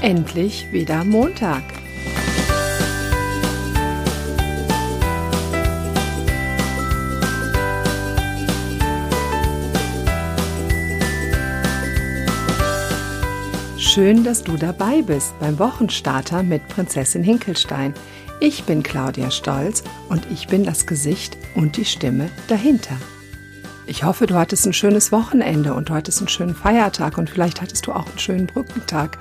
endlich wieder Montag. Schön, dass du dabei bist beim Wochenstarter mit Prinzessin Hinkelstein. Ich bin Claudia Stolz und ich bin das Gesicht und die Stimme dahinter. Ich hoffe, du hattest ein schönes Wochenende und du hattest einen schönen Feiertag und vielleicht hattest du auch einen schönen Brückentag.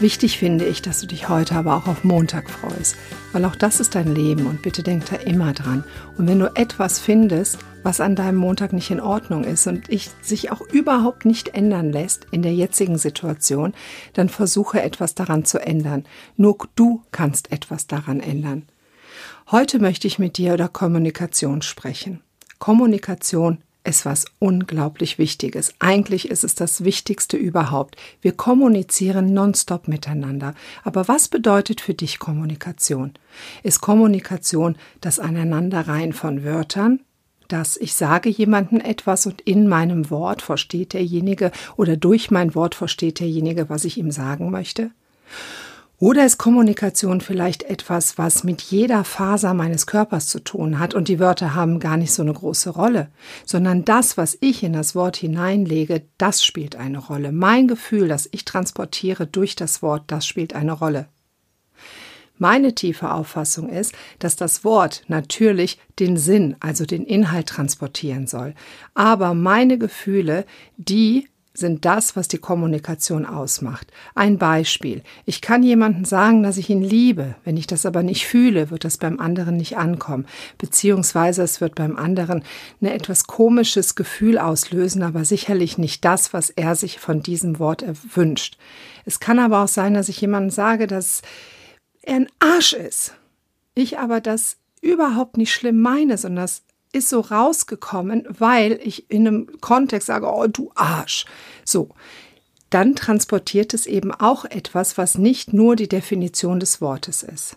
Wichtig finde ich, dass du dich heute aber auch auf Montag freust, weil auch das ist dein Leben und bitte denk da immer dran. Und wenn du etwas findest, was an deinem Montag nicht in Ordnung ist und ich, sich auch überhaupt nicht ändern lässt in der jetzigen Situation, dann versuche etwas daran zu ändern. Nur du kannst etwas daran ändern. Heute möchte ich mit dir über Kommunikation sprechen. Kommunikation ist was unglaublich Wichtiges. Eigentlich ist es das Wichtigste überhaupt. Wir kommunizieren nonstop miteinander. Aber was bedeutet für dich Kommunikation? Ist Kommunikation das Aneinanderreihen von Wörtern? dass ich sage jemandem etwas und in meinem Wort versteht derjenige oder durch mein Wort versteht derjenige, was ich ihm sagen möchte? Oder ist Kommunikation vielleicht etwas, was mit jeder Faser meines Körpers zu tun hat und die Wörter haben gar nicht so eine große Rolle, sondern das, was ich in das Wort hineinlege, das spielt eine Rolle. Mein Gefühl, das ich transportiere durch das Wort, das spielt eine Rolle. Meine tiefe Auffassung ist, dass das Wort natürlich den Sinn, also den Inhalt transportieren soll. Aber meine Gefühle, die sind das, was die Kommunikation ausmacht. Ein Beispiel. Ich kann jemandem sagen, dass ich ihn liebe. Wenn ich das aber nicht fühle, wird das beim anderen nicht ankommen. Beziehungsweise es wird beim anderen ein etwas komisches Gefühl auslösen, aber sicherlich nicht das, was er sich von diesem Wort wünscht. Es kann aber auch sein, dass ich jemandem sage, dass er ein Arsch ist. Ich aber das überhaupt nicht schlimm meine, sondern das ist so rausgekommen, weil ich in einem Kontext sage, oh du Arsch. So, dann transportiert es eben auch etwas, was nicht nur die Definition des Wortes ist.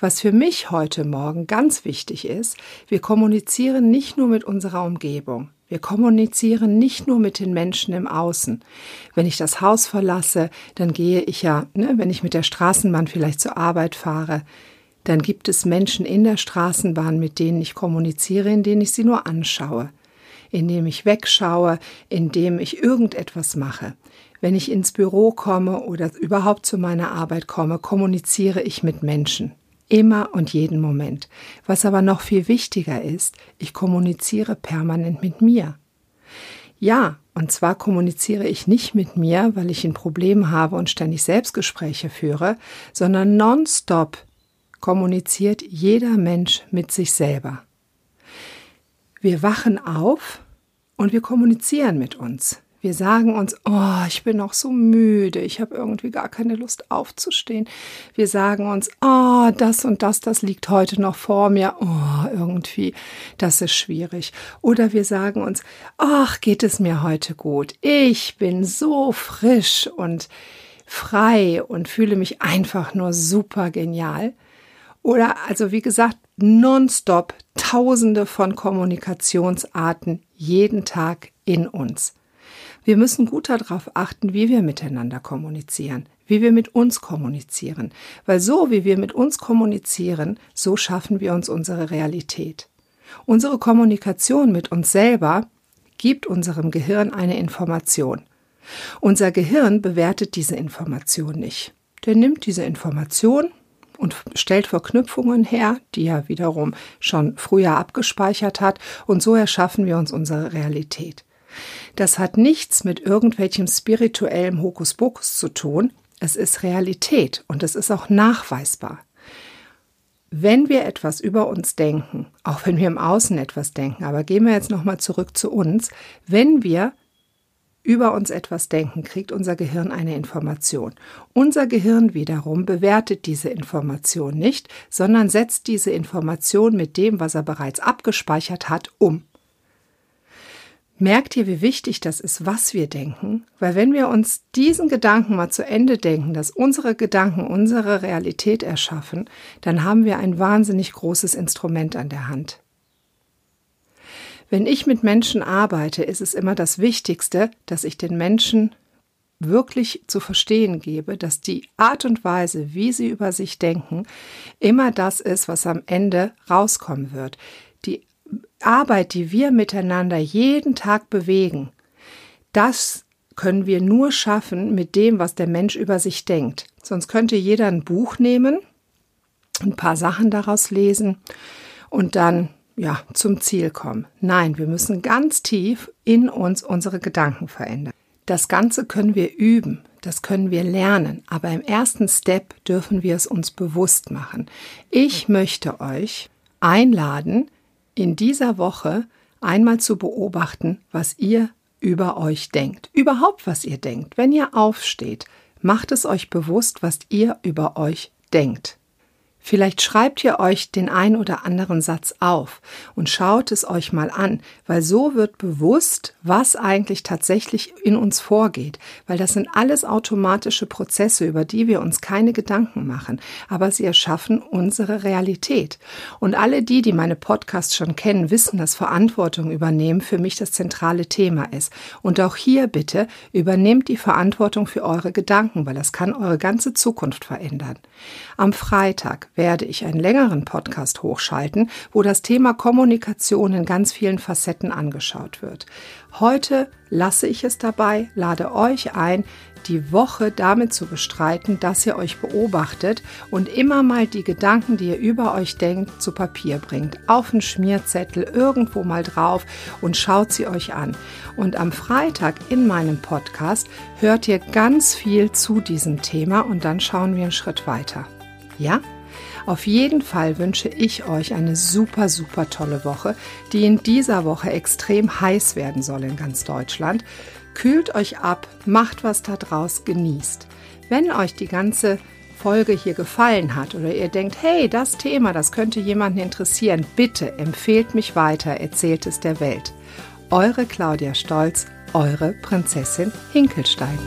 Was für mich heute Morgen ganz wichtig ist, wir kommunizieren nicht nur mit unserer Umgebung. Wir kommunizieren nicht nur mit den Menschen im Außen. Wenn ich das Haus verlasse, dann gehe ich ja, ne, wenn ich mit der Straßenbahn vielleicht zur Arbeit fahre, dann gibt es Menschen in der Straßenbahn, mit denen ich kommuniziere, in denen ich sie nur anschaue, indem ich wegschaue, indem ich irgendetwas mache. Wenn ich ins Büro komme oder überhaupt zu meiner Arbeit komme, kommuniziere ich mit Menschen. Immer und jeden Moment. Was aber noch viel wichtiger ist, ich kommuniziere permanent mit mir. Ja, und zwar kommuniziere ich nicht mit mir, weil ich ein Problem habe und ständig Selbstgespräche führe, sondern nonstop kommuniziert jeder Mensch mit sich selber. Wir wachen auf und wir kommunizieren mit uns. Wir sagen uns, oh, ich bin noch so müde, ich habe irgendwie gar keine Lust aufzustehen. Wir sagen uns, oh, das und das, das liegt heute noch vor mir. Oh, irgendwie, das ist schwierig. Oder wir sagen uns, ach, geht es mir heute gut. Ich bin so frisch und frei und fühle mich einfach nur super genial. Oder also wie gesagt, nonstop tausende von Kommunikationsarten jeden Tag in uns. Wir müssen gut darauf achten, wie wir miteinander kommunizieren, wie wir mit uns kommunizieren, weil so wie wir mit uns kommunizieren, so schaffen wir uns unsere Realität. Unsere Kommunikation mit uns selber gibt unserem Gehirn eine Information. Unser Gehirn bewertet diese Information nicht. Der nimmt diese Information und stellt Verknüpfungen her, die er wiederum schon früher abgespeichert hat, und so erschaffen wir uns unsere Realität. Das hat nichts mit irgendwelchem spirituellem Hokuspokus zu tun, es ist Realität und es ist auch nachweisbar. Wenn wir etwas über uns denken, auch wenn wir im Außen etwas denken, aber gehen wir jetzt nochmal zurück zu uns, wenn wir über uns etwas denken, kriegt unser Gehirn eine Information. Unser Gehirn wiederum bewertet diese Information nicht, sondern setzt diese Information mit dem, was er bereits abgespeichert hat, um. Merkt ihr, wie wichtig das ist, was wir denken? Weil wenn wir uns diesen Gedanken mal zu Ende denken, dass unsere Gedanken unsere Realität erschaffen, dann haben wir ein wahnsinnig großes Instrument an der Hand. Wenn ich mit Menschen arbeite, ist es immer das Wichtigste, dass ich den Menschen wirklich zu verstehen gebe, dass die Art und Weise, wie sie über sich denken, immer das ist, was am Ende rauskommen wird. Die Arbeit, die wir miteinander jeden Tag bewegen, das können wir nur schaffen mit dem, was der Mensch über sich denkt. Sonst könnte jeder ein Buch nehmen, ein paar Sachen daraus lesen und dann ja zum Ziel kommen. Nein, wir müssen ganz tief in uns unsere Gedanken verändern. Das Ganze können wir üben, das können wir lernen, aber im ersten Step dürfen wir es uns bewusst machen. Ich möchte euch einladen, in dieser Woche einmal zu beobachten, was ihr über euch denkt. Überhaupt, was ihr denkt. Wenn ihr aufsteht, macht es euch bewusst, was ihr über euch denkt. Vielleicht schreibt ihr euch den ein oder anderen Satz auf und schaut es euch mal an, weil so wird bewusst, was eigentlich tatsächlich in uns vorgeht, weil das sind alles automatische Prozesse, über die wir uns keine Gedanken machen, aber sie erschaffen unsere Realität. Und alle die, die meine Podcasts schon kennen, wissen, dass Verantwortung übernehmen für mich das zentrale Thema ist. Und auch hier bitte übernehmt die Verantwortung für eure Gedanken, weil das kann eure ganze Zukunft verändern. Am Freitag werde ich einen längeren Podcast hochschalten, wo das Thema Kommunikation in ganz vielen Facetten angeschaut wird. Heute lasse ich es dabei, lade euch ein, die Woche damit zu bestreiten, dass ihr euch beobachtet und immer mal die Gedanken, die ihr über euch denkt, zu Papier bringt. Auf einen Schmierzettel, irgendwo mal drauf und schaut sie euch an. Und am Freitag in meinem Podcast hört ihr ganz viel zu diesem Thema und dann schauen wir einen Schritt weiter. Ja? Auf jeden Fall wünsche ich euch eine super, super tolle Woche, die in dieser Woche extrem heiß werden soll in ganz Deutschland. Kühlt euch ab, macht was da draus, genießt. Wenn euch die ganze Folge hier gefallen hat oder ihr denkt, hey, das Thema, das könnte jemanden interessieren, bitte empfehlt mich weiter, erzählt es der Welt. Eure Claudia Stolz, eure Prinzessin Hinkelstein.